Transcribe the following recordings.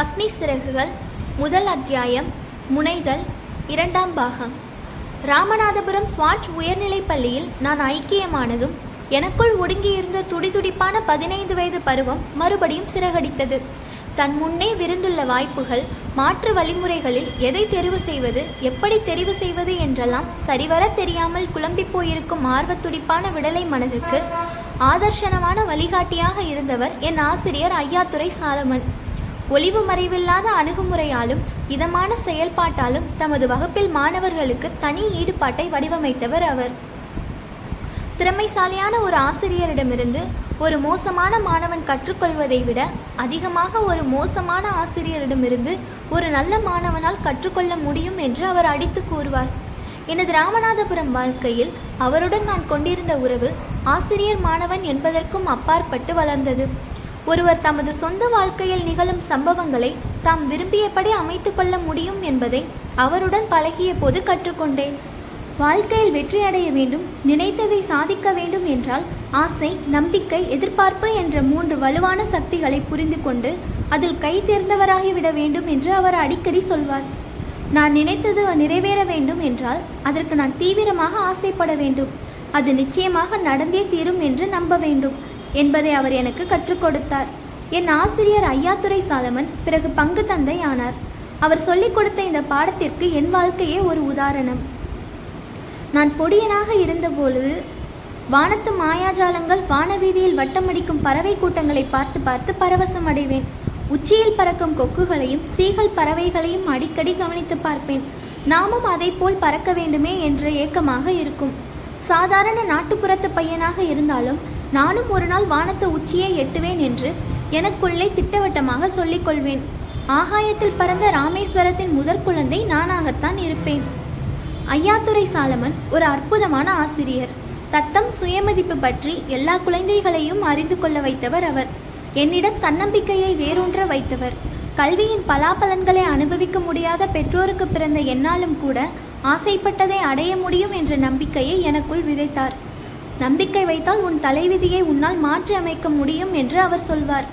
அக்னி சிறகுகள் முதல் அத்தியாயம் முனைதல் இரண்டாம் பாகம். ராமநாதபுரம் ஸ்வாட் உயர்நிலைப் பள்ளியில் நான் ஐக்கியமானதும் எனக்குள் ஒடுங்கியிருந்த துடிதுடிப்பான பதினைந்து வயது பருவம் மறுபடியும் சிறகடித்தது. தன் முன்னே விருந்துள்ள வாய்ப்புகள் மாற்று வழிமுறைகளில் எதை தெரிவு செய்வது எப்படி தெரிவு செய்வது என்றெல்லாம் சரிவர தெரியாமல் குழம்பி போயிருக்கும் ஆர்வத்துடிப்பான விடலை மனதுக்கு ஆதர்ஷனமான வழிகாட்டியாக இருந்தவர் என் ஆசிரியர் ஐயாத்துறை சாலமன் ஒளிவு மறைவில்லாத அணுகுமுறையாலும் இதமான செயல்பாட்டாலும் தமது வகுப்பில் மாணவர்களுக்கு தனி ஈடுபாட்டை வடிவமைத்தவர் அவர். திறமைசாலியான ஒரு ஆசிரியரிடமிருந்து ஒரு மோசமான மாணவன் கற்றுக்கொள்வதை விட அதிகமாக ஒரு மோசமான ஆசிரியரிடமிருந்து ஒரு நல்ல மாணவனால் கற்றுக்கொள்ள முடியும் என்று அவர் அடித்து கூறுவார். எனது ராமநாதபுரம் வாழ்க்கையில் அவருடன் நான் கொண்டிருந்த உறவு ஆசிரியர் மாணவன் என்பதற்கும் அப்பாற்பட்டு வளர்ந்தது. ஒருவர் தமது சொந்த வாழ்க்கையில் நிகழும் சம்பவங்களை தாம் விரும்பியபடி அமைத்துக்கொள்ள முடியும் என்பதை அவருடன் பழகிய போது கற்றுக்கொண்டேன். வாழ்க்கையில் வெற்றியடைய வேண்டும் நினைத்ததை சாதிக்க வேண்டும் என்றால் ஆசை நம்பிக்கை எதிர்பார்ப்பு என்ற மூன்று வலுவான சக்திகளை புரிந்து கொண்டு அதில் கை தேர்ந்தவராகிவிட வேண்டும் என்று அவர் அடிக்கடி சொல்வார். நான் நினைத்தது நிறைவேற வேண்டும் என்றால் அதற்கு நான் தீவிரமாக ஆசைப்பட வேண்டும். அது நிச்சயமாக நடந்தே தீரும் என்று நம்ப வேண்டும். என்பதை அவர் எனக்கு கற்றுக் கொடுத்தார். என் ஆசிரியர் ஐயாத்துரை சாலமன் பிறகு பங்கு தந்தை ஆனார் அவர் சொல்லிக் கொடுத்த இந்த பாடத்திற்கு என் வாழ்க்கையே ஒரு உதாரணம். நான் பொடியனாக இருந்தபொழுது வானத்து மாயாஜாலங்கள் வானவீதியில் வட்டமடிக்கும் பறவை கூட்டங்களை பார்த்து பார்த்து பரவசம் அடைவேன். உச்சியில் பறக்கும் கொக்குகளையும் சீகல் பறவைகளையும் அடிக்கடி கவனித்து பார்ப்பேன். நாமும் அதை போல் பறக்க வேண்டுமே என்ற ஏக்கமாக இருக்கும். சாதாரண நாட்டுப்புறத்து பையனாக இருந்தாலும் நானும் ஒரு நாள் வானத்து உச்சியை எட்டுவேன் என்று எனக்குள்ளே திட்டவட்டமாக சொல்லிக்கொள்வேன் ஆகாயத்தில் பறந்த ராமேஸ்வரத்தின் முதற் குழந்தை நானாகத்தான் இருப்பேன். ஐயாத்துறை சாலமன் ஒரு அற்புதமான ஆசிரியர். தத்தம் சுயமதிப்பு பற்றி எல்லா குழந்தைகளையும் அறிந்து கொள்ள வைத்தவர் அவர். என்னிடம் தன்னம்பிக்கையை வேரூன்ற வைத்தவர். கல்வியின் பலாபலன்களை அனுபவிக்க முடியாத பெற்றோருக்கு பிறந்த என்னாலும் கூட ஆசைப்பட்டதை அடைய முடியும் என்ற நம்பிக்கையை எனக்குள் விதைத்தார். நம்பிக்கை வைத்தால் உன் தலைவிதியை உன்னால் மாற்றி அமைக்க முடியும் என்று அவர் சொல்வார்.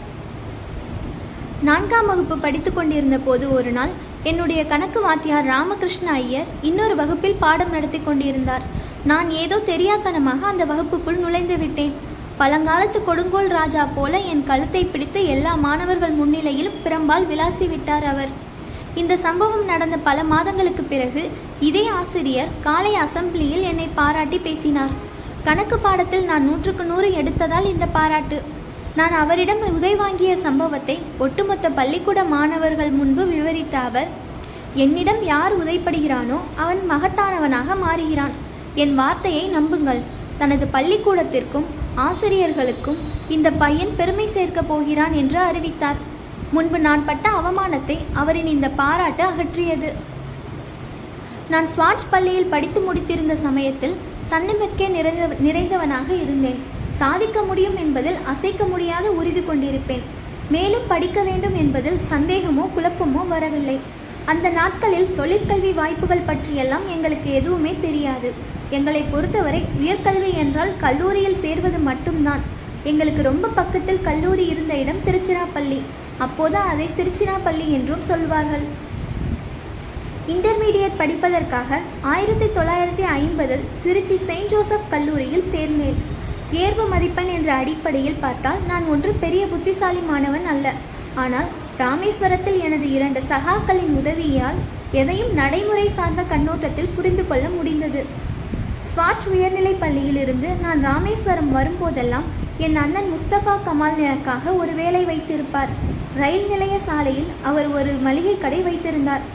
நான்காம் வகுப்பு படித்துக் கொண்டிருந்த போது ஒரு நாள் என்னுடைய கணக்கு வாத்தியார் ராமகிருஷ்ண ஐயர் இன்னொரு வகுப்பில் பாடம் நடத்தி கொண்டிருந்தார். நான் ஏதோ தெரியாத்தனமாக அந்த வகுப்புக்குள் நுழைந்து விட்டேன். பழங்காலத்து கொடுங்கோல் ராஜா போல என் கழுத்தை பிடித்து எல்லா மாணவர்கள் முன்னிலையிலும் பிரம்பால் விளாசி விட்டார் அவர். இந்த சம்பவம் நடந்த பல மாதங்களுக்கு பிறகு இதே ஆசிரியர் காலை அசம்பிளியில் என்னை பாராட்டி பேசினார். கணக்கு பாடத்தில் நான் நூற்றுக்கு நூறு எடுத்ததால் இந்த பாராட்டு. நான் அவரிடம் உதை வாங்கிய சம்பவத்தை ஒட்டுமொத்த பள்ளிக்கூட மாணவர்கள் முன்பு விவரித்த அவர் என்னிடம் யார் உதைப்படுகிறானோ அவன் மகத்தானவனாக மாறுகிறான். என் வார்த்தையை நம்புங்கள். தனது பள்ளிக்கூடத்திற்கும் ஆசிரியர்களுக்கும் இந்த பையன் பெருமை சேர்க்கப் போகிறான் என்று அறிவித்தார். முன்பு நான் பட்ட அவமானத்தை அவரின் இந்த பாராட்டு அகற்றியது. நான் ஸ்வாட்ச் பள்ளியில் படித்து முடித்திருந்த சமயத்தில் தன்னம்பிக்கை நிறைந்த நிறைந்தவனாக இருந்தேன். சாதிக்க முடியும் என்பதில் அசைக்க முடியாத உறுதி கொண்டிருப்பேன். மேலும் படிக்க வேண்டும் என்பதில் சந்தேகமோ குழப்பமோ வரவில்லை. அந்த நாட்களில் தொழிற்கல்வி வாய்ப்புகள் பற்றியெல்லாம் எங்களுக்கு எதுவுமே தெரியாது. எங்களை பொறுத்தவரை உயர்கல்வி என்றால் கல்லூரியில் சேர்வது மட்டும்தான். எங்களுக்கு ரொம்ப பக்கத்தில் கல்லூரி இருந்த இடம் திருச்சிராப்பள்ளி. அப்போது அதை திருச்சிராப்பள்ளி என்றும் சொல்வார்கள். இன்டர்மீடியட் படிப்பதற்காக ஆயிரத்தி தொள்ளாயிரத்தி ஐம்பதில் திருச்சி செயின்ட் ஜோசப் கல்லூரியில் சேர்ந்தேன். தேர்வு மதிப்பெண் என்ற அடிப்படையில் பார்த்தால் நான் ஒன்று பெரிய புத்திசாலி மாணவன் அல்ல. ஆனால் ராமேஸ்வரத்தில் எனது இரண்டு சகாக்களின் உதவியால் எதையும் நடைமுறை சார்ந்த கண்ணோட்டத்தில் புரிந்து கொள்ள முடிந்தது. ஸ்வாட் உயர்நிலைப் பள்ளியிலிருந்து நான் ராமேஸ்வரம் வரும்போதெல்லாம் என் அண்ணன் முஸ்தபா கமால் எனக்காக ஒரு வேலை வைத்திருப்பார். ரயில் நிலைய சாலையில் அவர் ஒரு மளிகை கடை வைத்திருந்தார்.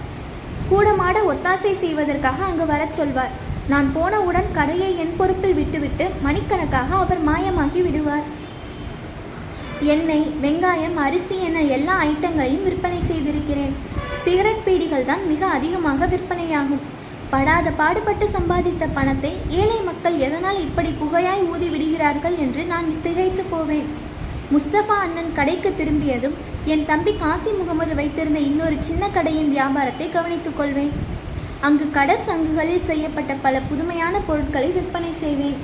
கூடமாட ஒத்தாசை செய்வதற்காக அங்கு வரச் சொல்வார். நான் போனவுடன் கடையை என் பொறுப்பில் விட்டுவிட்டு மணிக்கணக்காக அவர் மாயமாகி விடுவார். எண்ணெய் வெங்காயம் அரிசி என எல்லா ஐட்டங்களையும் விற்பனை செய்திருக்கிறேன். சிகரெட் பீடிகள் தான் மிக அதிகமாக விற்பனையாகும். படாத பாடுபட்டு சம்பாதித்த பணத்தை ஏழை மக்கள் எதனால் இப்படி புகையாய் ஊதி விடுகிறார்கள் என்று நான் திகைத்து போவேன். முஸ்தபா அண்ணன் கடைக்கு திரும்பியதும் என் தம்பி காசி முகமது வைத்திருந்த இன்னொரு சின்ன கடையின் வியாபாரத்தை கவனித்துக் கொள்வேன். அங்கு கடல் சங்குகளில் செய்யப்பட்ட பல புதுமையான பொருட்களை விற்பனை செய்வேன்.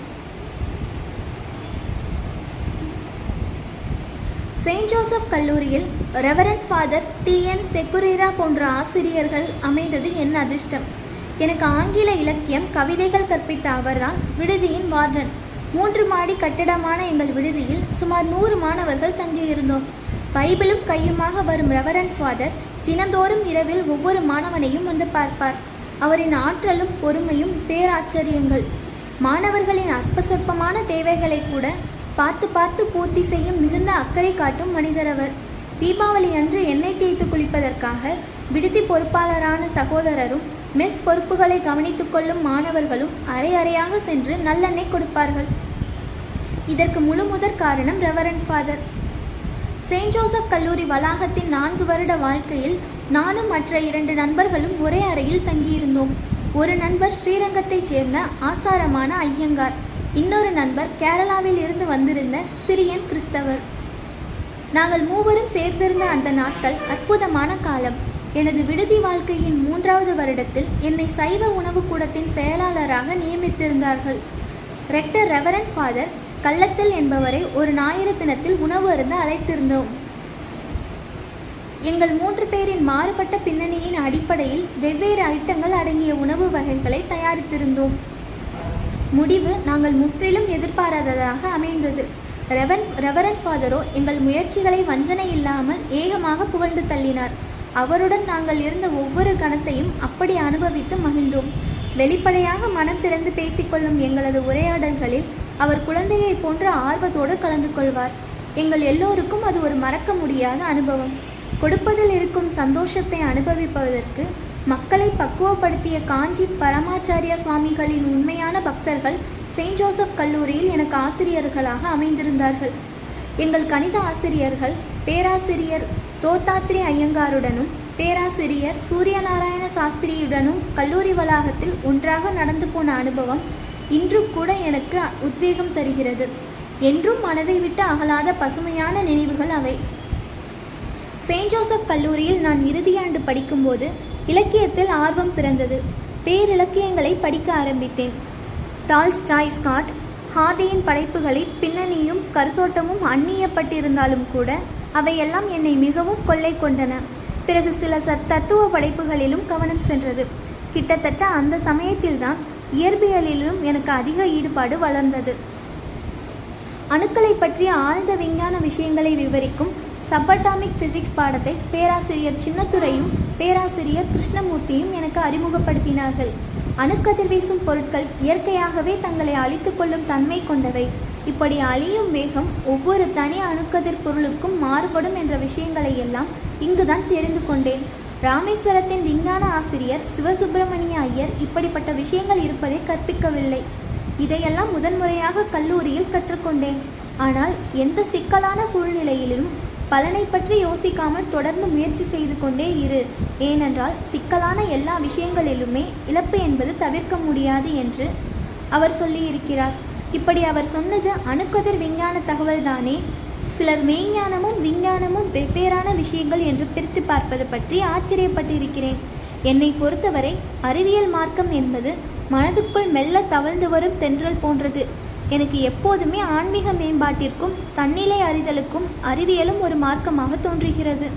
செயின்ட் ஜோசப் கல்லூரியில் reverend father T. N. Sequeira போன்ற ஆசிரியர்கள் அமைந்தது என் அதிர்ஷ்டம். எனக்கு ஆங்கில இலக்கியம் கவிதைகள் கற்பித்த அவர்தான் விடுதியின் வார்டன். மூன்று மாடி கட்டிடமான எங்கள் விடுதியில் சுமார் நூறு மாணவர்கள் தங்கியிருந்தோம். பைபிளும் கையுமாக வரும் ரெவரன் ஃபாதர் தினந்தோறும் இரவில் ஒவ்வொரு மாணவனையும் வந்து பார்ப்பார். அவரின் ஆற்றலும் பொறுமையும் பேராச்சரியங்கள். மாணவர்களின் அற்ப சொற்பமான தேவைகளை கூட பார்த்து பார்த்து பூர்த்தி செய்யும் மிகுந்த அக்கறை காட்டும் மனிதர் அவர். தீபாவளி அன்று எண்ணெய் தேய்த்து குளிப்பதற்காக விடுதி பொறுப்பாளரான சகோதரரும் மெஸ் பொறுப்புகளை கவனித்துக் கொள்ளும் மாணவர்களும் அரை அறையாக சென்று நல்லெண்ணெய் கொடுப்பார்கள். இதற்கு முழு முதற் காரணம் ரெவரண்ட் ஃபாதர். செயின்ட் ஜோசப் கல்லூரி வளாகத்தின் நான்கு வருட வாழ்க்கையில் நானும் மற்ற இரண்டு நண்பர்களும் ஒரே அறையில் தங்கியிருந்தோம். ஒரு நண்பர் ஸ்ரீரங்கத்தைச் சேர்ந்த ஆசாரமான ஐயங்கார் இன்னொரு நண்பர் கேரளாவில் இருந்து வந்திருந்த சிரியன் கிறிஸ்தவர். நாங்கள் மூவரும் சேர்ந்திருந்த அந்த நாட்கள் அற்புதமான காலம். எனது விடுதி வாழ்க்கையின் மூன்றாவது வருடத்தில் என்னை சைவ உணவு கூடத்தின் செயலாளராக நியமித்திருந்தார்கள். ரெக்டர் ரெவரண்ட் ஃபாதர் கள்ளத்தில் என்பவரை ஒரு ஞாயிறு தினத்தில் உணவு அருந்த அழைத்திருந்தோம். எங்கள் மூன்று பேரின் மாறுபட்ட பின்னணியின் அடிப்படையில் வெவ்வேறு ஐட்டங்கள் அடங்கிய உணவு வகைகளை தயாரித்திருந்தோம். முடிவு நாங்கள் முற்றிலும் எதிர்பாராததாக அமைந்தது. ரெவன் ரெவரன் ஃபாதரோ எங்கள் முயற்சிகளை வஞ்சனை இல்லாமல் ஏகமாக புகழ்ந்து தள்ளினார். அவருடன் நாங்கள் இருந்த ஒவ்வொரு கணத்தையும் அப்படி அனுபவித்து மகிழ்ந்தோம். வெளிப்படையாக மனம் திறந்து பேசிக்கொள்ளும் எங்களது உரையாடல்களில் அவர் குழந்தையைப் போன்ற ஆர்வத்தோடு கலந்து கொள்வார். எங்கள் எல்லோருக்கும் அது ஒரு மறக்க முடியாத அனுபவம். கொடுப்பதில் இருக்கும் சந்தோஷத்தை அனுபவிப்பதற்கு மக்களை பக்குவப்படுத்திய காஞ்சி பரமாச்சாரிய சுவாமிகளின் உண்மையான பக்தர்கள் செயின்ட் ஜோசப் கல்லூரியில் எனக்கு ஆசிரியர்களாக அமைந்திருந்தார்கள். எங்கள் கணித ஆசிரியர்கள் பேராசிரியர் தோத்தாத்ரி ஐயங்காருடனும் பேராசிரியர் சூரியநாராயண சாஸ்திரியுடனும் கல்லூரி வளாகத்தில் ஒன்றாக நடந்து போன அனுபவம் இன்றும் கூட எனக்கு உத்வேகம் தருகிறது. என்றும் மனதை விட்டு அகலாத பசுமையான நினைவுகள் அவை. செயின்ட் ஜோசப் கல்லூரியில் நான் இறுதியாண்டு படிக்கும்போது இலக்கியத்தில் ஆர்வம் பிறந்தது. பேரிலக்கியங்களை படிக்க ஆரம்பித்தேன். டால்ஸ்டாய் ஸ்காட் ஹார்டியின் படைப்புகளில் பின்னணியும் கருத்தோட்டமும் அந்நியப்பட்டிருந்தாலும் கூட அவையெல்லாம் என்னை மிகவும் கொள்ளை கொண்டன. பிறகு சில சத் தத்துவ படைப்புகளிலும் கவனம் சென்றது. கிட்டத்தட்ட அந்த சமயத்தில்தான் இயற்பியலிலும் எனக்கு அதிக ஈடுபாடு வளர்ந்தது. அணுக்களை பற்றிய ஆழ்ந்த விஞ்ஞான விஷயங்களை விவரிக்கும் சப்பட்டாமிக் பிசிக்ஸ் பாடத்தை பேராசிரியர் சின்னத்துறையும் பேராசிரியர் கிருஷ்ணமூர்த்தியும் எனக்கு அறிமுகப்படுத்தினார்கள். அணுக்கதிர் வீசும் பொருட்கள் இயற்கையாகவே தங்களை அழித்துக் கொள்ளும் தன்மை கொண்டவை. இப்படி அழியும் வேகம் ஒவ்வொரு தனி அணுக்கதிர் பொருளுக்கும் மாறுபடும் என்ற விஷயங்களை எல்லாம் இங்குதான் தெரிந்து கொண்டேன். ராமேஸ்வரத்தின் விஞ்ஞான ஆசிரியர் சிவசுப்பிரமணிய ஐயர் இப்படிப்பட்ட விஷயங்கள் இருப்பதை கற்பிக்கவில்லை. இதையெல்லாம் முதன்முறையாக கல்லூரியில் கற்றுக்கொண்டேன். ஆனால் எந்த சிக்கலான சூழ்நிலையிலும் பலனை பற்றி யோசிக்காமல் தொடர்ந்து முயற்சி செய்து கொண்டே இரு. ஏனென்றால் சிக்கலான எல்லா விஷயங்களிலுமே இழப்பு என்பது தவிர்க்க முடியாது என்று அவர் சொல்லியிருக்கிறார். இப்படி அவர் சொன்னது அணுக்கதிர் விஞ்ஞான தகவல் தானே சிலர் மெய்ஞானமும் விஞ்ஞானமும் வெவ்வேறான விஷயங்கள் என்று பிரித்து பார்ப்பது பற்றி ஆச்சரியப்பட்டிருக்கிறேன். என்னை பொறுத்தவரை அறிவியல் மார்க்கம் என்பது மனதுக்குள் மெல்ல தவழ்ந்து வரும் தென்றல் போன்றது. எனக்கு எப்போதுமே ஆன்மீக மேம்பாட்டிற்கும் தன்னிலை அறிதலுக்கும் அறிவியலும் ஒரு மார்க்கமாக தோன்றுகிறது.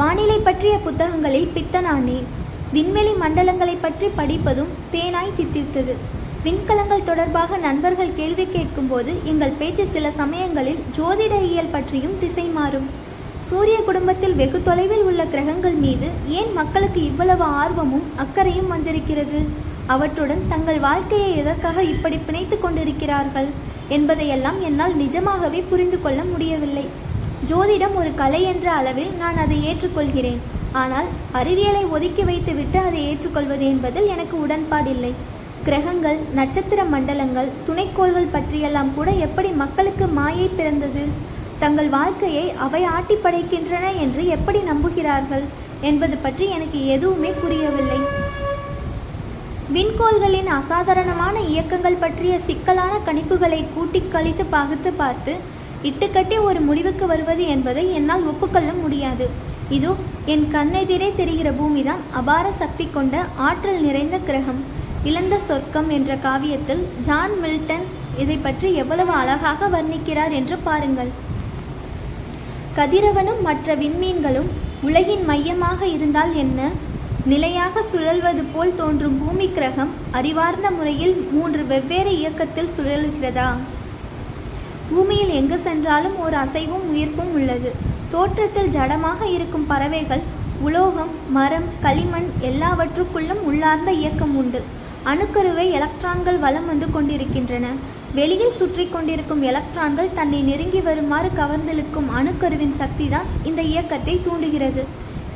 வானிலை பற்றிய புத்தகங்களில் பித்தனானேன். விண்வெளி மண்டலங்களை பற்றி படிப்பதும் தேனாய் தித்தித்தது. விண்கலங்கள் தொடர்பாக நண்பர்கள் கேள்வி கேட்கும்போது எங்கள் பேச்சு சில சமயங்களில் ஜோதிட இயல் பற்றியும் திசை மாறும். சூரிய குடும்பத்தில் வெகு தொலைவில் உள்ள கிரகங்கள் மீது ஏன் மக்களுக்கு இவ்வளவு ஆர்வமும் அக்கறையும் வந்திருக்கிறது? அவற்றுடன் தங்கள் வாழ்க்கையை எதற்காக இப்படி பிணைத்து கொண்டிருக்கிறார்கள் என்பதையெல்லாம் என்னால் நிஜமாகவே புரிந்து கொள்ள முடியவில்லை. ஜோதிடம் ஒரு கலை என்ற அளவில் நான் அதை ஏற்றுக்கொள்கிறேன். ஆனால் அறிவியலை ஒதுக்கி வைத்துவிட்டு அதை ஏற்றுக்கொள்வது என்பதில் எனக்கு உடன்பாடில்லை. கிரகங்கள் நட்சத்திர மண்டலங்கள் துணைக்கோள்கள் பற்றியெல்லாம் கூட எப்படி மக்களுக்கு மாயை பிறந்தது? தங்கள் வாழ்க்கையை அவை ஆட்டி படைக்கின்றன என்று எப்படி நம்புகிறார்கள் என்பது பற்றி எனக்கு எதுவுமே புரியவில்லை. விண்கோள்களின் அசாதாரணமான இயக்கங்கள் பற்றிய சிக்கலான கணிப்புகளை கூட்டிக் கழித்து பகுத்து பார்த்து இட்டுக்கட்டி ஒரு முடிவுக்கு வருவது என்பதை என்னால் ஒப்புக்கொள்ள முடியாது. இதோ என் கண்ணெதிரே தெரிகிற பூமிதான் அபார சக்தி கொண்ட ஆற்றல் நிறைந்த கிரகம். இழந்த சொர்க்கம் என்ற காவியத்தில் ஜான் மில்டன் இதை பற்றி எவ்வளவு அழகாக வர்ணிக்கிறார் என்று பாருங்கள். கதிரவனும் மற்ற விண்மீன்களும் உலகின் மையமாக இருந்தால் என்ன? நிலையாக சுழல்வது போல் தோன்றும் பூமி கிரகம் அறிவார்ந்த முறையில் மூன்று வெவ்வேறு இயக்கத்தில் சுழல்கிறதா? பூமியில் எங்கு சென்றாலும் ஒரு அசைவும் உயிர்ப்பும் உள்ளது. தோற்றத்தில் ஜடமாக இருக்கும் பறவைகள் உலோகம் மரம் களிமண் எல்லாவற்றுக்குள்ளும் உள்ளார்ந்த இயக்கம் உண்டு. அணுக்கருவை எலக்ட்ரான்கள் வலம் வந்து கொண்டிருக்கின்றன. வெளியில் சுற்றி கொண்டிருக்கும் எலக்ட்ரான்கள் தன்னை நெருங்கி வருமாறு கவர்ந்திழுக்கும் அணுக்கருவின் சக்திதான் இந்த இயக்கத்தை தூண்டுகிறது.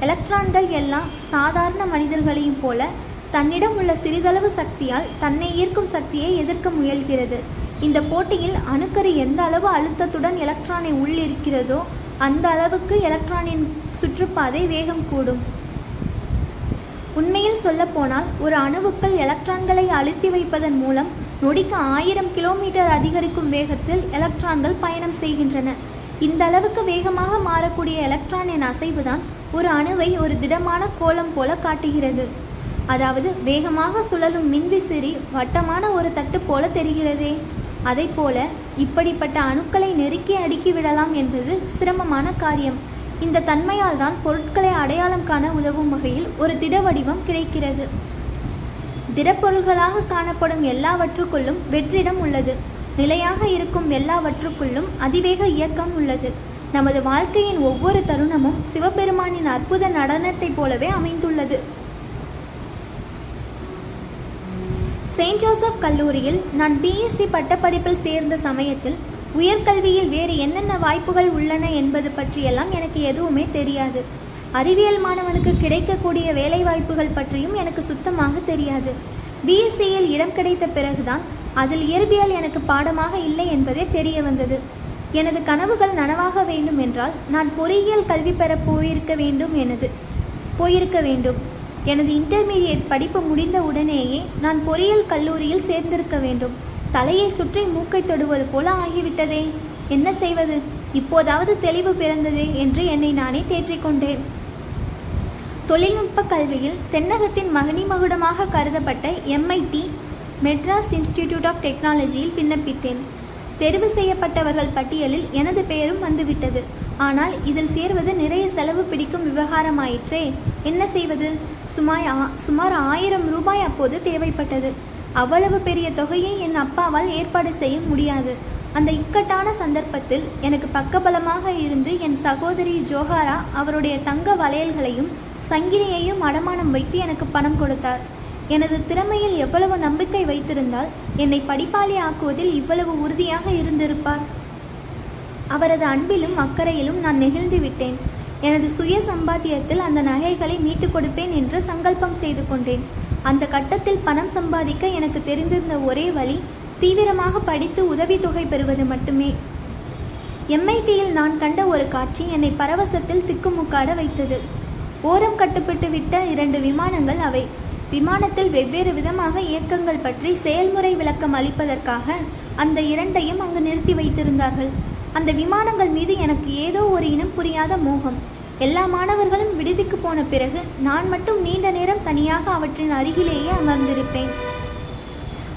எலக்ட்ரான்கள் எல்லாம் சாதாரண மனிதர்களையும் போல தன்னிடம் உள்ள சிறிதளவு சக்தியால் தன்னை ஈர்க்கும் சக்தியை எதிர்க்க முயல்கிறது. இந்த போட்டியில் அணுக்கரு எந்த அளவு அழுத்தத்துடன் எலக்ட்ரானை உள்ளிருக்கிறதோ அந்த அளவுக்கு எலக்ட்ரானின் சுற்றுப்பாதை வேகம் கூடும். உண்மையில் சொல்லப்போனால் ஒரு அணுவுக்குள் எலக்ட்ரான்களை அழுத்தி வைப்பதன் மூலம் நொடிக்கு ஆயிரம் கிலோமீட்டர் அதிகரிக்கும் வேகத்தில் எலக்ட்ரான்கள் பயணம் செய்கின்றன. இந்த அளவுக்கு வேகமாக மாறக்கூடிய எலக்ட்ரானின் அசைவுதான் ஒரு அணுவை ஒரு திடமான கோலம் போல காட்டுகிறது. அதாவது வேகமாக சுழலும் மின்விசிறி வட்டமான ஒரு தட்டு போல தெரிகிறதே. அதை போல இப்படிப்பட்ட அணுக்களை நெருக்கி அடுக்கி விடலாம் என்பது சிரமமான காரியம். இந்த தன்மையால் தான் பொருட்களை அடையாளம் காண உதவும் வகையில் ஒரு திட வடிவம் கிடைக்கிறது. திடப்பொருள்களாக காணப்படும் எல்லாவற்றுக்குள்ளும் வெற்றிடம் உள்ளது. நிலையாக இருக்கும் எல்லாவற்றுக்குள்ளும் அதிவேக இயக்கம் உள்ளது. நமது வாழ்க்கையின் ஒவ்வொரு தருணமும் சிவபெருமானின் அற்புத நடனத்தைப் போலவே அமைந்துள்ளது. செயின்ட் ஜோசப் கல்லூரியில் நான் பிஎஸ்சி பட்டப்படிப்பில் சேர்ந்த சமயத்தில் உயர்கல்வியில் வேறு என்னென்ன வாய்ப்புகள் உள்ளன என்பது பற்றியெல்லாம் எனக்கு எதுவுமே தெரியாது. அறிவியல் மாணவனுக்கு கிடைக்கக்கூடிய வேலை வாய்ப்புகள் பற்றியும் எனக்கு சுத்தமாக தெரியாது. பிஎஸ்சியில் இடம் கிடைத்த பிறகுதான் அதில் இயற்பியல் எனக்கு பாடமாக இல்லை என்பதே தெரிய வந்தது. எனது கனவுகள் நனவாக வேண்டும் என்றால் நான் பொறியியல் கல்வி பெற போயிருக்க வேண்டும் எனது போயிருக்க வேண்டும். எனது இன்டர்மீடியட் படிப்பு முடிந்த உடனேயே நான் பொறியியல் கல்லூரியில் சேர்ந்திருக்க வேண்டும். தலையை சுற்றி மூக்கை தொடுவது போல ஆகிவிட்டதே. என்ன செய்வது? இப்போதாவது தெளிவு பிறந்ததே என்று என்னை நானே தேற்றிக்கொண்டேன். தொழில்நுட்ப கல்வியில் தென்னகத்தின் மகனி மகுடமாக கருதப்பட்ட எம்ஐடி மெட்ராஸ் இன்ஸ்டிடியூட் ஆஃப் டெக்னாலஜியில் விண்ணப்பித்தேன். தெரிவு செய்யப்பட்டவர்கள் பட்டியலில் எனது பெயரும் வந்துவிட்டது. ஆனால் இதில் சேர்வது நிறைய செலவு பிடிக்கும் விவகாரமாயிற்றே. என்ன செய்வது? சுமார் சுமார் ஆயிரம் ரூபாய் அப்போது தேவைப்பட்டது. அவ்வளவு பெரிய தொகையை என் அப்பாவால் ஏற்பாடு செய்ய முடியாது. அந்த இக்கட்டான சந்தர்ப்பத்தில் எனக்கு பக்கபலமாக இருந்து என் சகோதரி ஜோஹாரா அவருடைய தங்க வளையல்களையும் சங்கிலியையும் அடமானம் வைத்து எனக்கு பணம் கொடுத்தார். எனது திறமையில் எவ்வளவு நம்பிக்கை வைத்திருந்தால் என்னை படிப்பாளி ஆக்குவதில் இவ்வளவு உறுதியாக இருந்திருப்பார். அவரது அன்பிலும் அக்கறையிலும் நான் நெகிழ்ந்து விட்டேன். எனது சுய சம்பாத்தியத்தில் அந்த நகைகளை மீட்டுக் கொடுப்பேன் என்று சங்கல்பம் செய்து கொண்டேன். அந்த கட்டத்தில் பணம் சம்பாதிக்க எனக்கு தெரிந்திருந்த ஒரே வழி தீவிரமாக படித்து உதவித்தொகை பெறுவது மட்டுமே. எம்ஐடியில் நான் கண்ட ஒரு காட்சி என்னை பரவசத்தில் திக்குமுக்காட வைத்தது. ஓரம் கட்டுப்பட்டு விட்ட இரண்டு விமானங்கள் அவை. விமானத்தில் வெவ்வேறு விதமாக இயக்கங்கள் பற்றி செயல்முறை விளக்கம் அளிப்பதற்காக அந்த இரண்டையும் அங்கு நிறுத்தி வைத்திருந்தார்கள். அந்த விமானங்கள் மீது எனக்கு ஏதோ ஒரு இனம் புரியாத மோகம். எல்லா மாணவர்களும் விடுதிக்கு போன பிறகு நான் மட்டும் நீண்ட நேரம் தனியாக அவற்றின் அருகிலேயே அமர்ந்திருப்பேன்.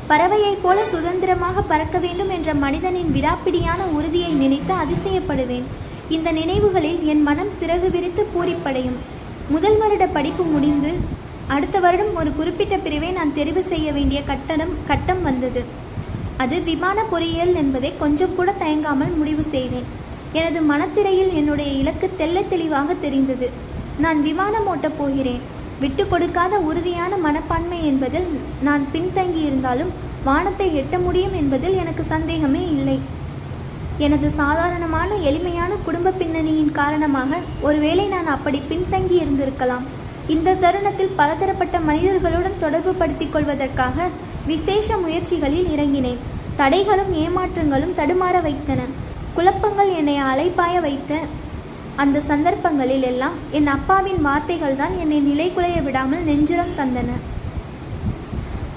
பறவையைப் போல சுதந்திரமாக பறக்க வேண்டும் என்ற மனிதனின் விடாப்பிடியான உறுதியை நினைத்து அதிசயப்படுவேன். இந்த நினைவுகளில் என் மனம் சிறகு விரித்து பூரிப்படையும். முதல் வருட படிப்பு முடிந்து அடுத்த வருடம் ஒரு குறிப்பிட்ட பிரிவை நான் தெரிவு செய்ய வேண்டிய கட்டணம் கட்டம் வந்தது. அது விமான பொறியியல் என்பதை கொஞ்சம் கூட தயங்காமல் முடிவு செய்தேன். எனது மனத்திரையில் என்னுடைய இலக்கு தெல்ல தெளிவாக தெரிந்தது. நான் விமானம் ஓட்டப் போகிறேன். விட்டு கொடுக்காத உறுதியான மனப்பான்மை என்பதில் நான் பின்தங்கி இருந்தாலும் வானத்தை எட்ட முடியும் என்பதில் எனக்கு சந்தேகமே இல்லை. எனது சாதாரணமான எளிமையான குடும்ப பின்னணியின் காரணமாக ஒருவேளை நான் அப்படி பின்தங்கி இருந்திருக்கலாம். இந்த தருணத்தில் பலதரப்பட்ட மனிதர்களுடன் தொடர்பு படுத்திக் கொள்வதற்காக விசேஷ முயற்சிகளில் இறங்கினேன். தடைகளும் ஏமாற்றங்களும் தடுமாற வைத்தன. குழப்பங்கள் என்னை அலைப்பாய வைத்த அந்த சந்தர்ப்பங்களில் எல்லாம் என் அப்பாவின் வார்த்தைகள் தான் என்னை நிலைகுலைய விடாமல் நெஞ்சுரம் தந்தன.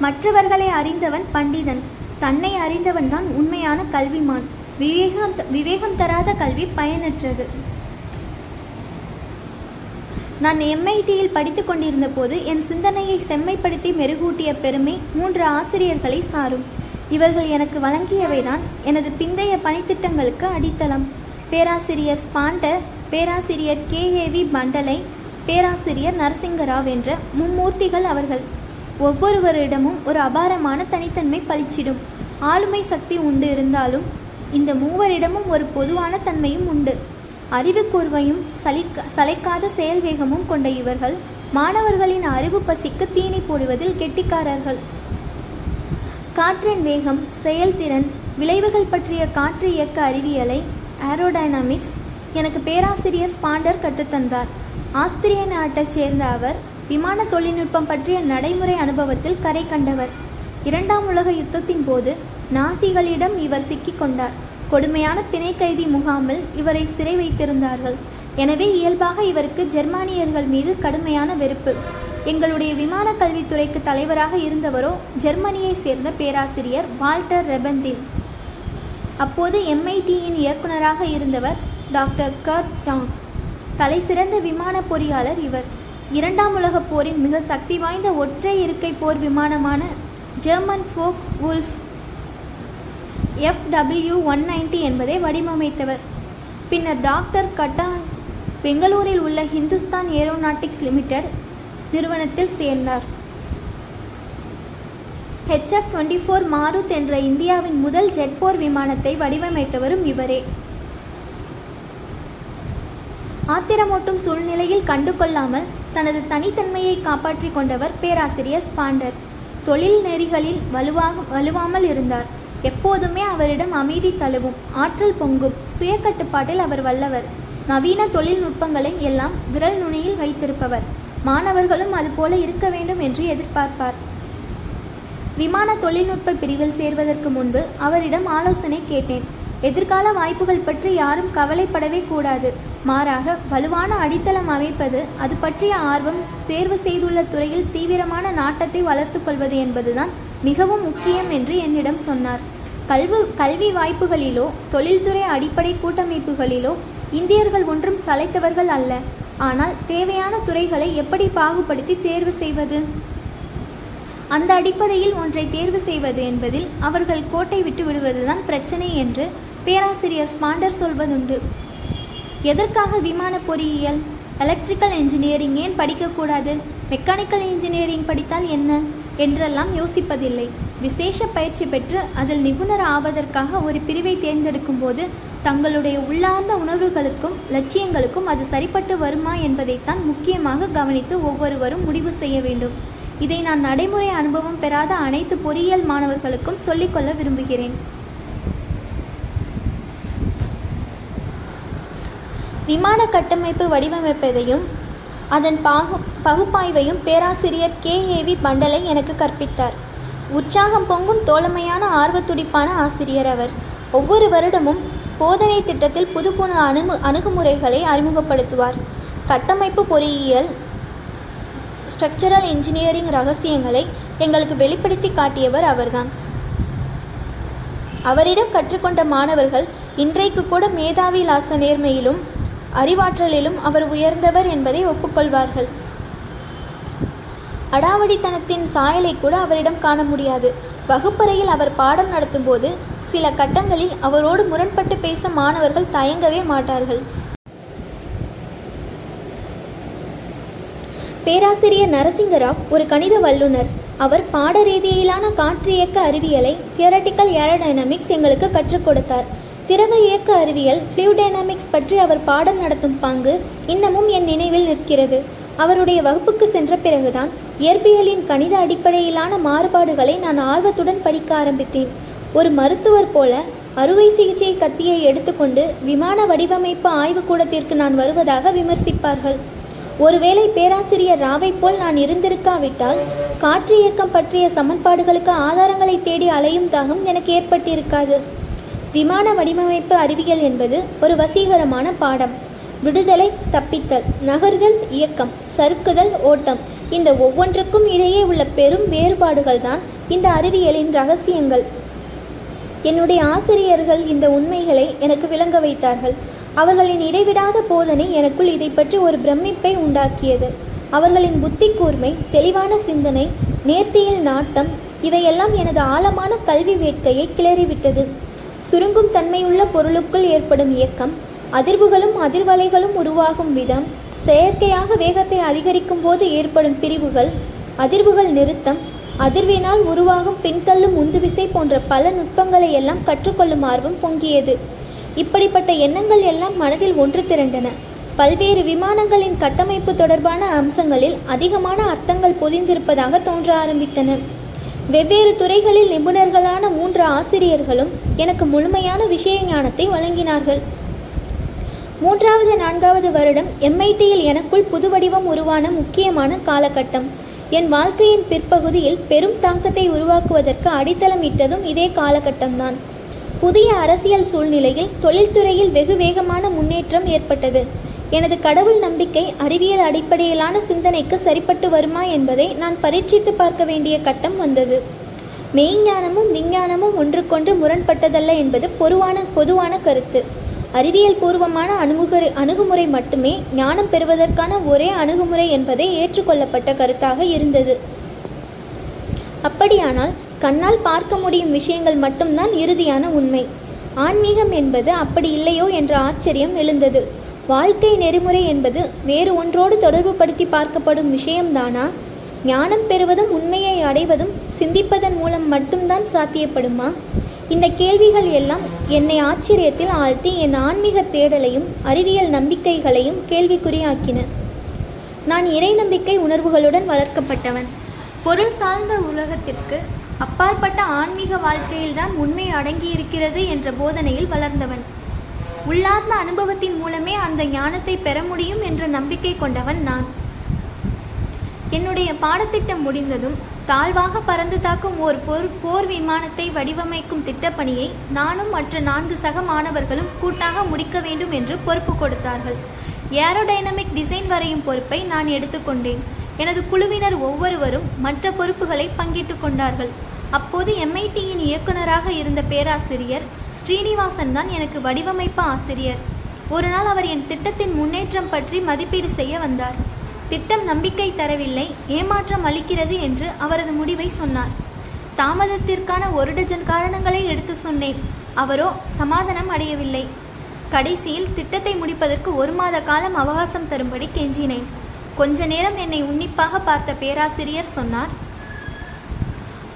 மற்றவர்களை அறிந்தவன் பண்டிதன் தன்னை அறிந்தவன் தான் உண்மையான கல்விமான். விவேகம் விவேகம் தராத கல்வி பயனற்றது. நான் எம்ஐடியில் படித்துக் கொண்டிருந்த போது என் சிந்தனையை செம்மைப்படுத்தி மெருகூட்டிய பெருமை மூன்று ஆசிரியர்களை சாரும். இவர்கள் எனக்கு வழங்கியவைதான் எனது பிந்தைய பணித்திட்டங்களுக்கு அடித்தளம். பேராசிரியர் ஸ்பாண்டர் பேராசிரியர் கே. ஏவி பண்டலை பேராசிரியர் நரசிங்கராவ் என்ற மும்மூர்த்திகள் அவர்கள். ஒவ்வொருவரிடமும் ஒரு அபாரமான தனித்தன்மை பளிச்சிடும். ஆளுமை சக்தி உண்டு இருந்தாலும் இந்த மூவரிடமும் ஒரு பொதுவான தன்மையும் உண்டு. அறிவுக்கூர்வையும் சலிக்க சளைக்காத செயல் வேகமும் கொண்ட இவர்கள் மாணவர்களின் அறிவு பசிக்கு தீனி போடுவதில் கெட்டிக்காரர்கள். காற்றின் வேகம் செயல்திறன் விளைவுகள் பற்றிய காற்று இயக்க அறிவியலை ஏரோடைனமிக்ஸ் எனக்கு பேராசிரியர் ஸ்பாண்டர் கற்றுத்தந்தார். ஆஸ்திரிய நாட்டைச் சேர்ந்த அவர் விமான தொழில்நுட்பம் பற்றிய நடைமுறை அனுபவத்தில் கரை கண்டவர். இரண்டாம் உலக யுத்தத்தின் போது நாசிகளிடம் இவர் சிக்கிக் கொண்டார். கொடுமையான பிணை கைதி முகாமில் இவரை சிறை வைத்திருந்தார்கள். எனவே இயல்பாக இவருக்கு ஜெர்மானியர்கள் மீது கடுமையான வெறுப்பு. எங்களுடைய விமான கல்வித்துறைக்கு தலைவராக இருந்தவரோ ஜெர்மனியைச் சேர்ந்த பேராசிரியர் வால்டர் ரெபந்தின் அப்போது எம்ஐடியின் இயக்குநராக இருந்தவர் டாக்டர் கர்ட் டாங். தலை சிறந்த விமான பொறியாளர் இவர். இரண்டாம் உலகப் போரின் மிக சக்தி வாய்ந்த ஒற்றை இருக்கை போர் விமானமான German Focke Wulf FW one ninety என்பதை வடிவமைத்தவர். பின்னர் டாக்டர் கட்டாங் பெங்களூரில் உள்ள ஹிந்துஸ்தான் ஏரோநாட்டிக்ஸ் லிமிடெட் நிறுவனத்தில் சேர்ந்தார். ஹெச்எஃப் டுவெண்ட்டி ஃபோர் மாருத் என்ற இந்தியாவின் முதல் ஜெட் போர் விமானத்தை வடிவமைத்தவரும் இவரே. ஆத்திரமூட்டும் சூழ்நிலையில் கண்டுகொள்ளாமல் தனது தனித்தன்மையை காப்பாற்றிக் கொண்டவர் பேராசிரியர் ஸ்பாண்டர். தொழில் நெறிகளில் வலுவாக வலுவாமல் இருந்தார். எப்போதுமே அவரிடம் அமைதி தழுவும் ஆற்றல் பொங்கும் சுய கட்டுப்பாட்டில் அவர் வல்லவர். நவீன தொழில்நுட்பங்களை எல்லாம் விரல் நுனியில் வைத்திருப்பவர். மாணவர்களும் அதுபோல இருக்க வேண்டும் என்று எதிர்பார்ப்பார். விமான தொழில்நுட்ப பிரிவில் சேர்வதற்கு முன்பு அவரிடம் ஆலோசனை கேட்டேன். எதிர்கால வாய்ப்புகள் பற்றி யாரும் கவலைப்படவே கூடாது. மாறாக வலுவான அடித்தளம் அமைப்பது அது பற்றிய ஆர்வம் தேர்வு செய்துள்ள துறையில் தீவிரமான நாட்டத்தை வளர்த்து கொள்வது என்பதுதான் மிகவும் முக்கியம் என்று என்னிடம் சொன்னார். கல்வி கல்வி வாய்ப்புகளிலோ தொழில்துறை அடிப்படை கூட்டமைப்புகளிலோ இந்தியர்கள் ஒன்றும் சளைத்தவர்கள் அல்ல. ஆனால் தேவையான துறைகளை எப்படி பாகுபடுத்தி தேர்வு செய்வது? அந்த அடிப்படையில் ஒன்றை தேர்வு செய்வது என்பதில் அவர்கள் கோட்டை விட்டு விடுவதுதான் பிரச்சனை என்று பேராசிரியர் ஸ்பாண்டர் சொல்வதுண்டு. எதற்காக விமான பொறியியல் எலக்ட்ரிக்கல் இன்ஜினியரிங் ஏன் படிக்கக்கூடாது? மெக்கானிக்கல் இன்ஜினியரிங் படித்தால் என்ன? என்றெல்லாம் யோசிப்பதில்லை. விசேஷ பயிற்சி பெற்று அதில் நிபுணர் ஆவதற்காக ஒரு பிரிவை தேர்ந்தெடுக்கும் போது தங்களுடைய உள்ளார்ந்த உணர்வுகளுக்கும் லட்சியங்களுக்கும் அது சரிப்பட்டு வருமா என்பதைத்தான் முக்கியமாக கவனித்து ஒவ்வொருவரும் முடிவு செய்ய வேண்டும். இதை நான் நடைமுறை அனுபவம் பெறாத அனைத்து பொறியியல் மாணவர்களுக்கும் சொல்லிக்கொள்ள விரும்புகிறேன். விமான கட்டமைப்பு வடிவமைப்பதையும் அதன் பாகு பகுப்பாய்வையும் பேராசிரியர் கே. ஏவி பண்டலை எனக்கு கற்பித்தார். உற்சாகம் பொங்கும் தோழமையான ஆர்வத்துடிப்பான ஆசிரியர் அவர். ஒவ்வொரு வருடமும் போதனை திட்டத்தில் புது புது அணுமு அணுகுமுறைகளை அறிமுகப்படுத்துவார். கட்டமைப்பு பொறியியல் ஸ்ட்ரக்சரல் இன்ஜினியரிங் ரகசியங்களை எங்களுக்கு வெளிப்படுத்தி காட்டியவர் அவர்தான். அவரிடம் கற்றுக்கொண்ட மாணவர்கள் இன்றைக்கு கூட மேதாவி லாச நேர்மையிலும் அறிவாற்றலிலும் அவர் உயர்ந்தவர் என்பதை ஒப்புக்கொள்வார்கள். அடாவடித்தனத்தின் சாயலை கூட அவரிடம் காண முடியாது. வகுப்பறையில் அவர் பாடம் நடத்தும்போது சில கட்டங்களில் அவரோடு முரண்பட்டு பேச மாணவர்கள் தயங்கவே மாட்டார்கள். பேராசிரியர் நரசிங்கராவ் ஒரு கணித வல்லுனர் அவர் பாட ரீதியிலான காற்றியக்க அறிவியலை தியரட்டிக்கல் ஏரோடைனமிக்ஸ் எங்களுக்கு கற்றுக் கொடுத்தார். திரவ இயக்க அறிவியல் ஃப்ளூடைனாமிக்ஸ் பற்றி அவர் பாடம் நடத்தும் பங்கு இன்னமும் என் நினைவில் நிற்கிறது. அவருடைய வகுப்புக்கு சென்ற பிறகுதான் இயற்பியலின் கணித அடிப்படையிலான மாறுபாடுகளை நான் ஆர்வத்துடன் படிக்க ஆரம்பித்தேன். ஒரு மருத்துவர் போல அறுவை சிகிச்சை கத்தியை எடுத்துக்கொண்டு விமான வடிவமைப்பு ஆய்வுக்கூடத்திற்கு நான் வருவதாக விமர்சிப்பார்கள். ஒருவேளை பேராசிரியர் ராவை போல் நான் இருந்திருக்காவிட்டால் காற்று இயக்கம் பற்றிய சமன்பாடுகளுக்கு ஆதாரங்களை தேடி அலையும் தாகம் எனக்கு ஏற்பட்டிருக்காது. விமான வடிவமைப்பு அறிவியல் என்பது ஒரு வசீகரமான பாடம். விடுதலை தப்பித்தல் நகர்தல் இயக்கம் சறுக்குதல் ஓட்டம் இந்த ஒவ்வொன்றுக்கும் இடையே உள்ள பெரும் வேறுபாடுகள் தான் இந்த அறிவியலின் ரகசியங்கள். என்னுடைய ஆசிரியர்கள் இந்த உண்மைகளை எனக்கு விளங்க வைத்தார்கள். அவர்களின் இடைவிடாத போதனை எனக்குள் இதை பற்றி ஒரு பிரமிப்பை உண்டாக்கியது. அவர்களின் புத்தி கூர்மை தெளிவான சிந்தனை நேர்த்தியில் நாட்டம் இவையெல்லாம் எனது ஆழமான கல்வி வேட்கையை கிளறிவிட்டது. சுருங்கும் தன்மையுள்ள பொருளுக்குள் ஏற்படும் இயக்கம் அதிர்வுகளும் அதிர்வலைகளும் உருவாகும் விதம் செயற்கையாக வேகத்தை அதிகரிக்கும் போது ஏற்படும் பிரிவுகள் அதிர்வுகள் நிறுத்தம் அதிர்வினால் உருவாகும் பின்தள்ளும் உந்துவிசை போன்ற பல நுட்பங்களை எல்லாம் கற்றுக்கொள்ளும் ஆர்வம் பொங்கியது. இப்படிப்பட்ட எண்ணங்கள் எல்லாம் மனதில் ஒன்று திரண்டன. பல்வேறு விமானங்களின் கட்டமைப்பு தொடர்பான அம்சங்களில் அதிகமான அர்த்தங்கள் பொதிந்திருப்பதாக தோன்ற ஆரம்பித்தன. வெவ்வேறு துறைகளில் நிபுணர்களான மூன்று ஆசிரியர்களும் எனக்கு முழுமையான விஷய ஞானத்தை வழங்கினார்கள். மூன்றாவது நான்காவது வருடம் எம்ஐடியில் எனக்குள் புது வடிவம் உருவான முக்கியமான காலகட்டம். என் வாழ்க்கையின் பிற்பகுதியில் பெரும் தாக்கத்தை உருவாக்குவதற்கு அடித்தளம் இட்டதும் இதே காலகட்டம்தான். புதிய அரசியல் சூழ்நிலையில் தொழில்துறையில் வெகு வேகமான முன்னேற்றம் ஏற்பட்டது. எனது கடவுள் நம்பிக்கை அறிவியல் அடிப்படையிலான சிந்தனைக்கு சரிப்பட்டு வருமா என்பதை நான் பரீட்சித்து பார்க்க வேண்டிய கட்டம் வந்தது. மெய்ஞானமும் விஞ்ஞானமும் ஒன்றுக்கொன்று முரண்பட்டதல்ல என்பது பொதுவான பொதுவான கருத்து. அறிவியல் பூர்வமான அணுகுமுறை அணுகுமுறை மட்டுமே ஞானம் பெறுவதற்கான ஒரே அணுகுமுறை என்பதே ஏற்றுக்கொள்ளப்பட்ட கருத்தாக இருந்தது. அப்படியானால் கண்ணால் பார்க்க முடியும் விஷயங்கள் மட்டும்தான் இறுதியான உண்மை. ஆன்மீகம் என்பது அப்படி இல்லையோ என்ற ஆச்சரியம் எழுந்தது. வாழ்க்கை நெறிமுறை என்பது வேறு ஒன்றோடு தொடர்புபடுத்தி பார்க்கப்படும் விஷயம்தானா? ஞானம் பெறுவதும் உண்மையை அடைவதும் சிந்திப்பதன் மூலம் மட்டும்தான் சாத்தியப்படுமா? இந்த கேள்விகள் எல்லாம் என்னை ஆச்சரியத்தில் ஆழ்த்தி என் ஆன்மீக தேடலையும் அறிவியல் நம்பிக்கைகளையும் கேள்விக்குறியாக்கின. நான் இறை நம்பிக்கை உணர்வுகளுடன் வளர்க்கப்பட்டவன். பொருள் சார்ந்த உலகத்திற்கு அப்பாற்பட்ட ஆன்மீக வாழ்க்கையில்தான் உண்மை அடங்கியிருக்கிறது என்ற போதனையில் வளர்ந்தவன். உள்ளார்ந்த அனுபவத்தின் மூலமே அந்த ஞானத்தை பெற முடியும் என்ற நம்பிக்கை கொண்டவன் நான். என்னுடைய பாடத்திட்டம் முடிந்ததும் தாழ்வாக பறந்து தாக்கும் ஓர் போர் போர் விமானத்தை வடிவமைக்கும் திட்டப்பணியை நானும் மற்ற நான்கு சக மாணவர்களும் கூட்டாக முடிக்க வேண்டும் என்று பொறுப்பு கொடுத்தார்கள். ஏரோடைனமிக் டிசைன் வரையும் பொறுப்பை நான் எடுத்துக்கொண்டேன் எனது குழுவினர் ஒவ்வொருவரும் மற்ற பொறுப்புகளை பங்கிட்டு கொண்டார்கள். அப்போது எம்ஐடியின் இயக்குநராக இருந்த பேராசிரியர் ஸ்ரீனிவாசன் தான் எனக்கு வடிவமைப்பு ஆசிரியர். ஒரு நாள் அவர் என் திட்டத்தின் முன்னேற்றம் பற்றி மதிப்பீடு செய்ய வந்தார். திட்டம் நம்பிக்கை தரவில்லை ஏமாற்றம் அளிக்கிறது என்று அவரது முடிவை சொன்னார். தாமதத்திற்கான ஒரு டஜன் காரணங்களை எடுத்து சொன்னேன் அவரோ சமாதானம் அடையவில்லை. கடைசியில் திட்டத்தை முடிப்பதற்கு ஒரு மாத காலம் அவகாசம் தரும்படி கெஞ்சினேன். கொஞ்ச நேரம் என்னை உன்னிப்பாக பார்த்த பேராசிரியர் சொன்னார்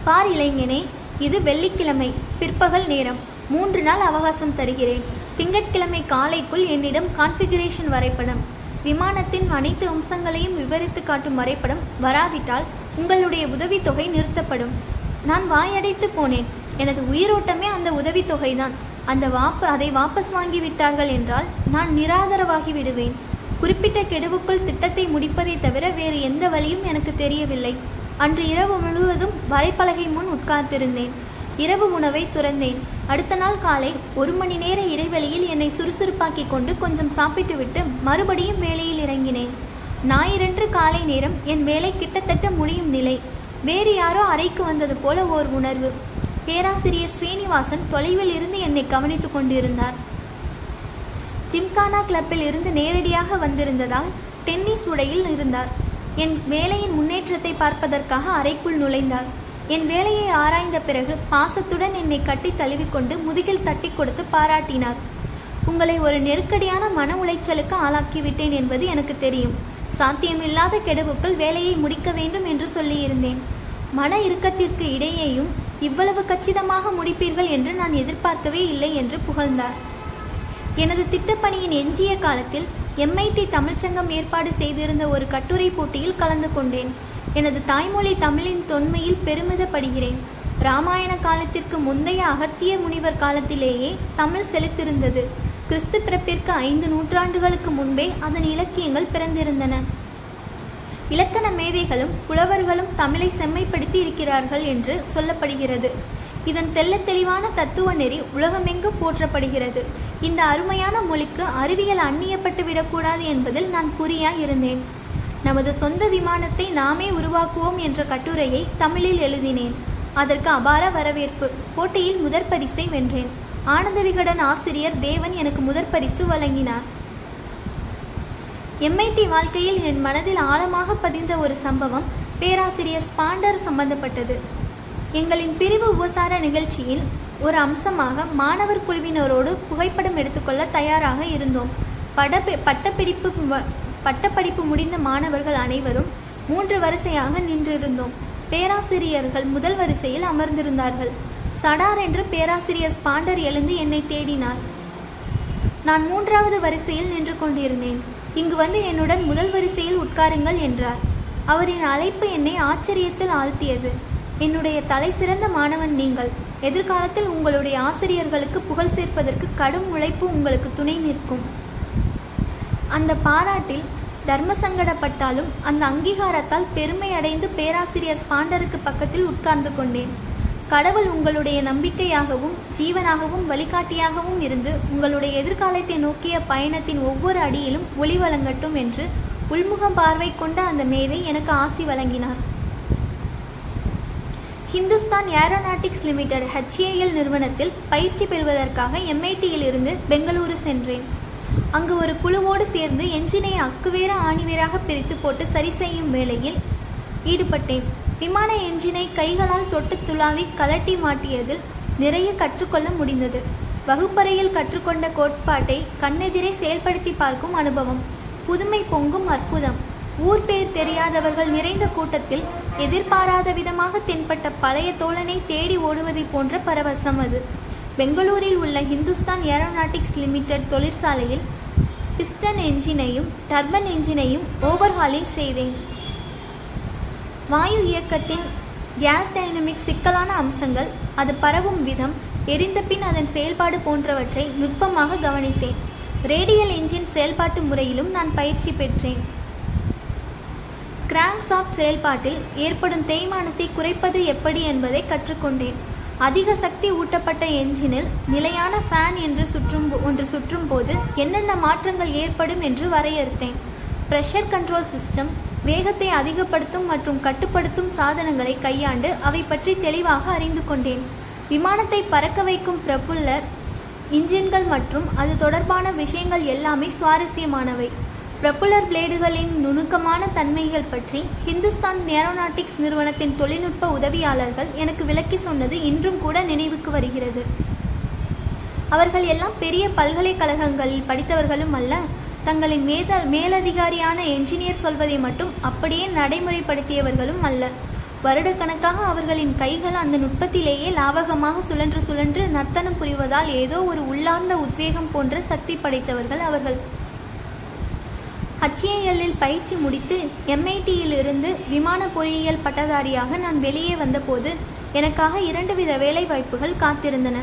பார் இளைஞனே இது வெள்ளிக்கிழமை பிற்பகல் நேரம். மூன்று நாள் அவகாசம் தருகிறேன். திங்கட்கிழமை காலைக்குள் என்னிடம் கான்ஃபிகரேஷன் வரைபடம். விமானத்தின் அனைத்து அம்சங்களையும் விவரித்து காட்டும் வரைபடம் வராவிட்டால் உங்களுடைய உதவித்தொகை நிறுத்தப்படும். நான் வாயடைத்து போனேன். எனது உயிரோட்டமே அந்த உதவித்தொகைதான். அந்த வாப்ப அதை வாபஸ் வாங்கி விட்டார்கள் என்றால் நான் நிராதரவாகி விடுவேன் குறிப்பிட்ட கெடுவுக்குள் திட்டத்தை முடிப்பதை தவிர வேறு எந்த வழியும் எனக்கு தெரியவில்லை. அன்று இரவு முழுவதும் வரைப்பலகை முன் உட்கார்ந்திருந்தேன். இரவு உணவை துறந்தேன். அடுத்த நாள் காலை ஒரு மணி நேர இடைவெளியில் என்னை சுறுசுறுப்பாக்கி கொண்டு கொஞ்சம் சாப்பிட்டுவிட்டு மறுபடியும் வேலையில் இறங்கினேன். ஞாயிறன்று காலை நேரம் என் வேலை கிட்டத்தட்ட முடியும் நிலை. வேறு யாரோ அறைக்கு வந்தது போல ஓர் உணர்வு. பேராசிரியர் ஸ்ரீனிவாசன் தொலைவில் இருந்து என்னை கவனித்துக் கொண்டிருந்தார். ஜிம்கானா கிளப்பில் இருந்து நேரடியாக வந்திருந்ததால் டென்னிஸ் உடையில் இருந்தார். என் வேலையின் முன்னேற்றத்தை பார்ப்பதற்காக அறைக்குள் நுழைந்தார். என் வேலையை ஆராய்ந்த பிறகு பாசத்துடன் என்னை கட்டி தழுவிக்கொண்டு முதுகில் தட்டி கொடுத்து பாராட்டினார். உங்களை ஒரு நெருக்கடியான மன உளைச்சலுக்கு ஆளாக்கிவிட்டேன் என்பது எனக்கு தெரியும். சாத்தியமில்லாத கெடுவுக்குள் வேலையை முடிக்க வேண்டும் என்று சொல்லியிருந்தேன். மன இறுக்கத்திற்கு இடையேயும் இவ்வளவு கச்சிதமாக முடிப்பீர்கள் என்று நான் எதிர்பார்க்கவே இல்லை என்று புகழ்ந்தார். எனது திட்டப்பணியின் எஞ்சிய காலத்தில் எம்ஐடி தமிழ்ச்சங்கம் ஏற்பாடு செய்திருந்த ஒரு கட்டுரை போட்டியில் கலந்து கொண்டேன். எனது தாய்மொழி தமிழின் தொன்மையில் பெருமிதப்படுகிறேன். இராமாயண காலத்திற்கு முந்தைய அகத்திய முனிவர் காலத்திலேயே தமிழ் செலுத்திருந்தது. கிறிஸ்து பிறப்பிற்கு ஐந்து நூற்றாண்டுகளுக்கு முன்பே அதன் இலக்கியங்கள் பிறந்திருந்தன. இலக்கண மேதைகளும் புலவர்களும் தமிழை செம்மைப்படுத்தி இருக்கிறார்கள் என்று சொல்லப்படுகிறது. இதன் தெல்ல தெளிவான தத்துவ நெறி உலகமெங்கும் போற்றப்படுகிறது. இந்த அருமையான மொழிக்கு அறிவியல் அந்நியப்பட்டு விடக்கூடாது என்பதில் நான் குறியாய் இருந்தேன் நமது சொந்த விமானத்தை நாமே உருவாக்குவோம் என்ற கட்டுரையை தமிழில் எழுதினேன். அதற்கு அபார வரவேற்பு. போட்டியில் முதற் பரிசை வென்றேன். ஆனந்த விகடன் ஆசிரியர் தேவன் எனக்கு முதற் பரிசு வழங்கினார். எம்ஐடி வாழ்க்கையில் என் மனதில் ஆழமாக பதிந்த ஒரு சம்பவம் பேராசிரியர் ஸ்பாண்டர் சம்பந்தப்பட்டது. எங்களின் பிரிவு உபசார நிகழ்ச்சியில் ஒரு அம்சமாக மாணவர் குழுவினரோடு புகைப்படம் எடுத்துக்கொள்ள தயாராக இருந்தோம். படப்பி பட்டப்பிடிப்பு பட்டப்படிப்பு முடிந்த மாணவர்கள் அனைவரும் மூன்று வரிசையாக நின்றிருந்தோம். பேராசிரியர்கள் முதல் வரிசையில் அமர்ந்திருந்தார்கள். சடார் என்று பேராசிரியர் ஸ்பாண்டர் எழுந்து என்னை தேடினார். நான் மூன்றாவது வரிசையில் நின்று கொண்டிருந்தேன். இங்கு வந்து என்னுடன் முதல் வரிசையில் உட்காருங்கள் என்றார். அவரின் அழைப்பு என்னை ஆச்சரியத்தில் ஆழ்த்தியது. என்னுடைய தலை சிறந்த மாணவன் நீங்கள். எதிர்காலத்தில் உங்களுடைய ஆசிரியர்களுக்கு புகழ் சேர்ப்பதற்கு கடும் உழைப்பு உங்களுக்கு துணை நிற்கும். அந்த பாராட்டில் தர்ம சங்கடப்பட்டாலும் அந்த அங்கீகாரத்தால் பெருமை அடைந்து பேராசிரியர் ஸ்பாண்டருக்கு பக்கத்தில் உட்கார்ந்து கொண்டேன். கடவுள் உங்களுடைய நம்பிக்கையாகவும் ஜீவனாகவும் வழிகாட்டியாகவும் இருந்து உங்களுடைய எதிர்காலத்தை நோக்கிய பயணத்தின் ஒவ்வொரு அடியிலும் ஒளி வழங்கட்டும் என்று உள்முகம் பார்வை கொண்ட அந்த மேதை எனக்கு ஆசி வழங்கினார். ஹிந்துஸ்தான் ஏரோநாட்டிக்ஸ் லிமிடெட் ஹெச்ஏஎல் நிறுவனத்தில் பயிற்சி பெறுவதற்காக எம்ஐடியில் இருந்து பெங்களூரு சென்றேன். அங்கு ஒரு குழுவோடு சேர்ந்து என்ஜினை அக்குவேர ஆணிவேராக பிரித்து போட்டு சரி செய்யும் வேலையில் ஈடுபட்டேன். விமான என்ஜினை கைகளால் தொட்டு துளாவி கலட்டி மாட்டியதில் நிறைய கற்றுக்கொள்ள முடிந்தது. வகுப்பறையில் கற்றுக்கொண்ட கோட்பாட்டை கண்ணெதிரே செயல்படுத்தி பார்க்கும் அனுபவம். புதுமை பொங்கும் அற்புதம். ஊர் பேர் தெரியாதவர்கள் நிறைந்த கூட்டத்தில் எதிர்பாராத விதமாக தென்பட்ட பழைய தோழனை தேடி ஓடுவதை போன்ற பரவசம் அது. பெங்களூரில் உள்ள ஹிந்துஸ்தான் ஏரோநாட்டிக்ஸ் லிமிடெட் தொழிற்சாலையில் பிஸ்டன் என்ஜினையும் டர்பன் என்ஜினையும் ஓவர்ஹாலிங் செய்தேன். வாயு இயக்கத்தின் கேஸ் டைனமிக் சிக்கலான அம்சங்கள் அது பரவும் விதம் எரிந்த பின் அதன் செயல்பாடு போன்றவற்றை நுட்பமாக கவனித்தேன். ரேடியல் என்ஜின் செயல்பாட்டு முறையிலும் நான் பயிற்சி பெற்றேன். கிராங்க்சாஃப்ட் செயல்பாட்டில் ஏற்படும் தேய்மானத்தை குறைப்பது எப்படி என்பதை கற்றுக்கொண்டேன். அதிக சக்தி ஊட்டப்பட்ட என்ஜினில் நிலையான ஃபேன் என்று சுற்றும் ஒன்று சுற்றும் போது என்னென்ன மாற்றங்கள் ஏற்படும் என்று வரையறுத்தேன். ப்ரெஷர் கண்ட்ரோல் சிஸ்டம் வேகத்தை அதிகப்படுத்தும் மற்றும் கட்டுப்படுத்தும் சாதனங்களை கையாண்டு அவை பற்றி தெளிவாக அறிந்து கொண்டேன். விமானத்தை பறக்க வைக்கும் ப்ரப்புல்லர் இன்ஜின்கள் மற்றும் அது தொடர்பான விஷயங்கள் எல்லாமே சுவாரஸ்யமானவை. ப்ரப்புலர் பிளேடுகளின் நுணுக்கமான தன்மைகள் பற்றி ஹிந்துஸ்தான் ஏரோநாட்டிக்ஸ் நிறுவனத்தின் தொழில்நுட்ப உதவியாளர்கள் எனக்கு விளக்கி சொன்னது இன்றும் கூட நினைவுக்கு வருகிறது. அவர்கள் எல்லாம் பெரிய பல்கலைக்கழகங்களில் படித்தவர்களும் அல்ல தங்களின் மேத மேலதிகாரியான என்ஜினியர் சொல்வதை மட்டும் அப்படியே நடைமுறைப்படுத்தியவர்களும் அல்ல. வருடக்கணக்காக அவர்களின் கைகள் அந்த நுட்பத்திலேயே லாவகமாக சுழன்று சுழன்று நர்த்தனம் புரிவதால் ஏதோ ஒரு உள்ளார்ந்த உத்வேகம் போன்ற சக்தி படைத்தவர்கள் அவர்கள். ஹச்ஏஎல்லில் பயிற்சி முடித்து எம்ஐடியிலிருந்து விமான பொறியியல் பட்டதாரியாக நான் வெளியே வந்தபோது எனக்காக இரண்டு வித வேலைவாய்ப்புகள் காத்திருந்தன.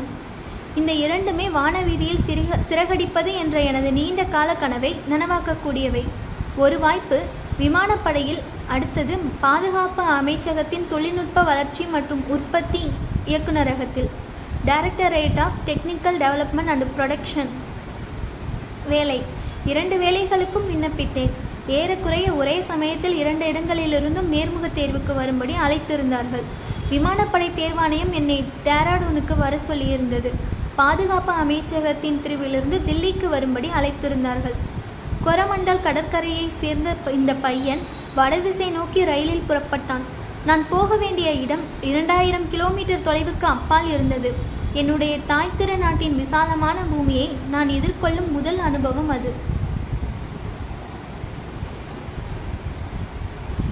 இந்த இரண்டுமே வானவீதியில் சிறுக சிறகடிப்பது என்ற எனது நீண்ட கால கனவை நனவாக்கக்கூடியவை. ஒரு வாய்ப்பு விமானப்படையில் அடுத்தது பாதுகாப்பு அமைச்சகத்தின் தொழில்நுட்ப வளர்ச்சி மற்றும் உற்பத்தி இயக்குநரகத்தில். Directorate of technical development and production வேலை. இரண்டு வேலைகளுக்கும் விண்ணப்பித்தேன். ஏறக்குறைய ஒரே சமயத்தில் இரண்டு இடங்களிலிருந்தும் நேர்முகத் தேர்வுக்கு வரும்படி அழைத்திருந்தார்கள். விமானப்படை தேர்வாணையம் என்னை டேராடூனுக்கு வர சொல்லியிருந்தது. பாதுகாப்பு அமைச்சகத்தின் பிரிவிலிருந்து தில்லிக்கு வரும்படி அழைத்திருந்தார்கள். கொரமண்டல் கடற்கரையை சேர்ந்த இந்த பையன் வடதிசை நோக்கி ரயிலில் புறப்பட்டான். நான் போக வேண்டிய இடம் இரண்டாயிரம் கிலோமீட்டர் தொலைவுக்கு அப்பால் இருந்தது. என்னுடைய தாய் திரு நாட்டின் விசாலமான பூமியை நான் எதிர்கொள்ளும் முதல் அனுபவம் அது.